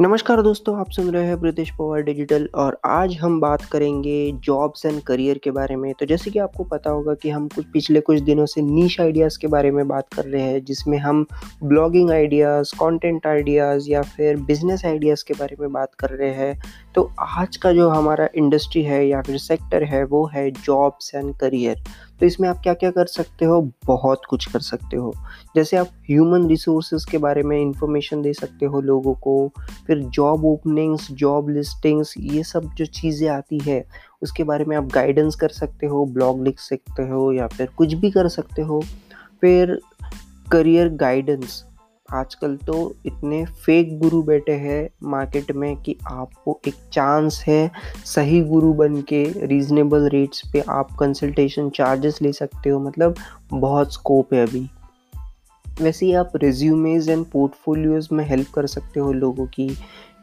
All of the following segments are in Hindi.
नमस्कार दोस्तों, आप सुन रहे हैं ब्रिटिश पवार डिजिटल और आज हम बात करेंगे जॉब्स एंड करियर के बारे में। तो जैसे कि आपको पता होगा कि हम कुछ पिछले कुछ दिनों से नीश आइडियाज़ के बारे में बात कर रहे हैं, जिसमें हम ब्लॉगिंग आइडियाज़ कंटेंट आइडियाज़ या फिर बिज़नेस आइडियाज़ के बारे में बात कर रहे हैं। तो आज का जो हमारा इंडस्ट्री है या फिर सेक्टर है, वो है जॉब्स एंड करियर तो इसमें आप क्या क्या कर सकते हो? बहुत कुछ कर सकते हो। जैसे आप ह्यूमन रिसोर्सेज के बारे में इंफॉर्मेशन दे सकते हो लोगों को, फिर जॉब ओपनिंग्स जॉब लिस्टिंग्स ये सब जो चीज़ें आती है, उसके बारे में आप गाइडेंस कर सकते हो ब्लॉग लिख सकते हो या फिर कुछ भी कर सकते हो। फिर करियर गाइडेंस आजकल तो इतने फेक गुरु बैठे हैं मार्केट में कि आपको एक चांस है सही गुरु बन के रीजनेबल रेट्स पे आप कंसल्टेशन चार्जेस ले सकते हो मतलब बहुत स्कोप है अभी। वैसे ही आप रिज्यूमेज एंड पोर्टफोलियोज में हेल्प कर सकते हो लोगों की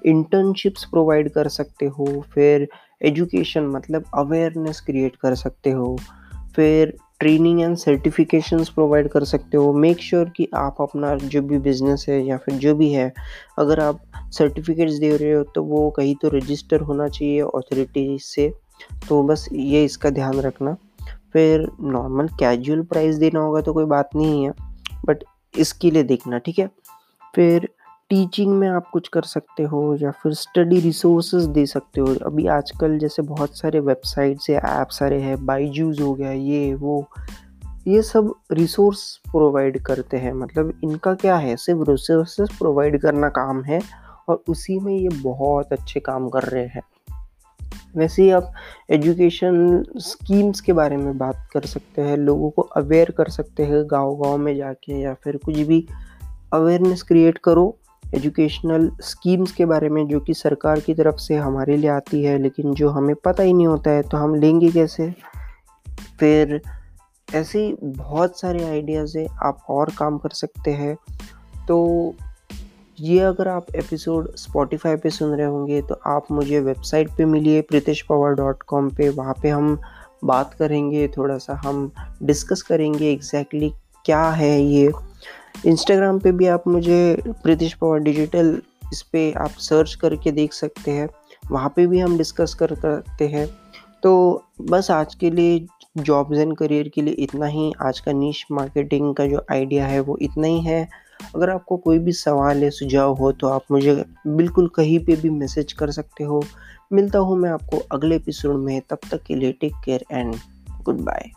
इंटर्नशिप्स प्रोवाइड कर सकते हो, फिर एजुकेशन मतलब अवेयरनेस क्रिएट कर सकते हो, फिर ट्रेनिंग एंड सर्टिफिकेशंस प्रोवाइड कर सकते हो। मेक श्योर sure कि आप अपना जो भी बिज़नेस है या फिर जो भी है, अगर आप सर्टिफिकेट्स दे रहे हो तो वो कहीं तो रजिस्टर होना चाहिए अथॉरिटी से। तो बस ये इसका ध्यान रखना। फिर नॉर्मल कैजुअल प्राइस देना होगा तो कोई बात नहीं है बट इसके लिए देखना, ठीक है? फिर टीचिंग में आप कुछ कर सकते हो या फिर स्टडी रिसोर्सेज दे सकते हो। अभी आजकल जैसे बहुत सारे वेबसाइट्स या ऐप्स सारे हैं बाईजूज हो गया, ये, वो, ये सब रिसोर्स प्रोवाइड करते हैं। मतलब इनका क्या है, सिर्फ़ रिसोर्सेज प्रोवाइड करना काम है और उसी में ये बहुत अच्छे काम कर रहे हैं। वैसे ही आप एजुकेशन स्कीम्स के बारे में बात कर सकते हैं, लोगों को अवेयर कर सकते हैं गाँव गाँव में जाके या फिर कुछ भी अवेयरनेस क्रिएट करो। एजुकेशनल स्कीम्स के बारे में जो कि सरकार की तरफ़ से हमारे लिए आती है, लेकिन जो हमें पता ही नहीं होता है तो हम लेंगे कैसे? फिर ऐसे बहुत सारे आइडियाज़ है, आप और काम कर सकते हैं। तो ये अगर आप एपिसोड स्पॉटिफाई पे सुन रहे होंगे तो आप मुझे वेबसाइट पे मिलिए प्रीतिश पवार डॉट कॉम पर वहाँ पर हम बात करेंगे, थोड़ा सा हम डिस्कस करेंगे एग्जैक्टली exactly क्या है ये। इंस्टाग्राम पे भी आप मुझे प्रीतिश पवार डिजिटल इस पर आप सर्च करके देख सकते हैं। वहाँ पे भी हम डिस्कस कर करते हैं। तो बस आज के लिए जॉब्स एंड करियर के लिए इतना ही। आज का नीश मार्केटिंग का जो आइडिया है वो इतना ही है। अगर आपको कोई भी सवाल या सुझाव हो तो आप मुझे बिल्कुल कहीं पे भी मैसेज कर सकते हो। मिलता हूँ मैं आपको अगले एपिसोड में। तब तक के लिए take care and good bye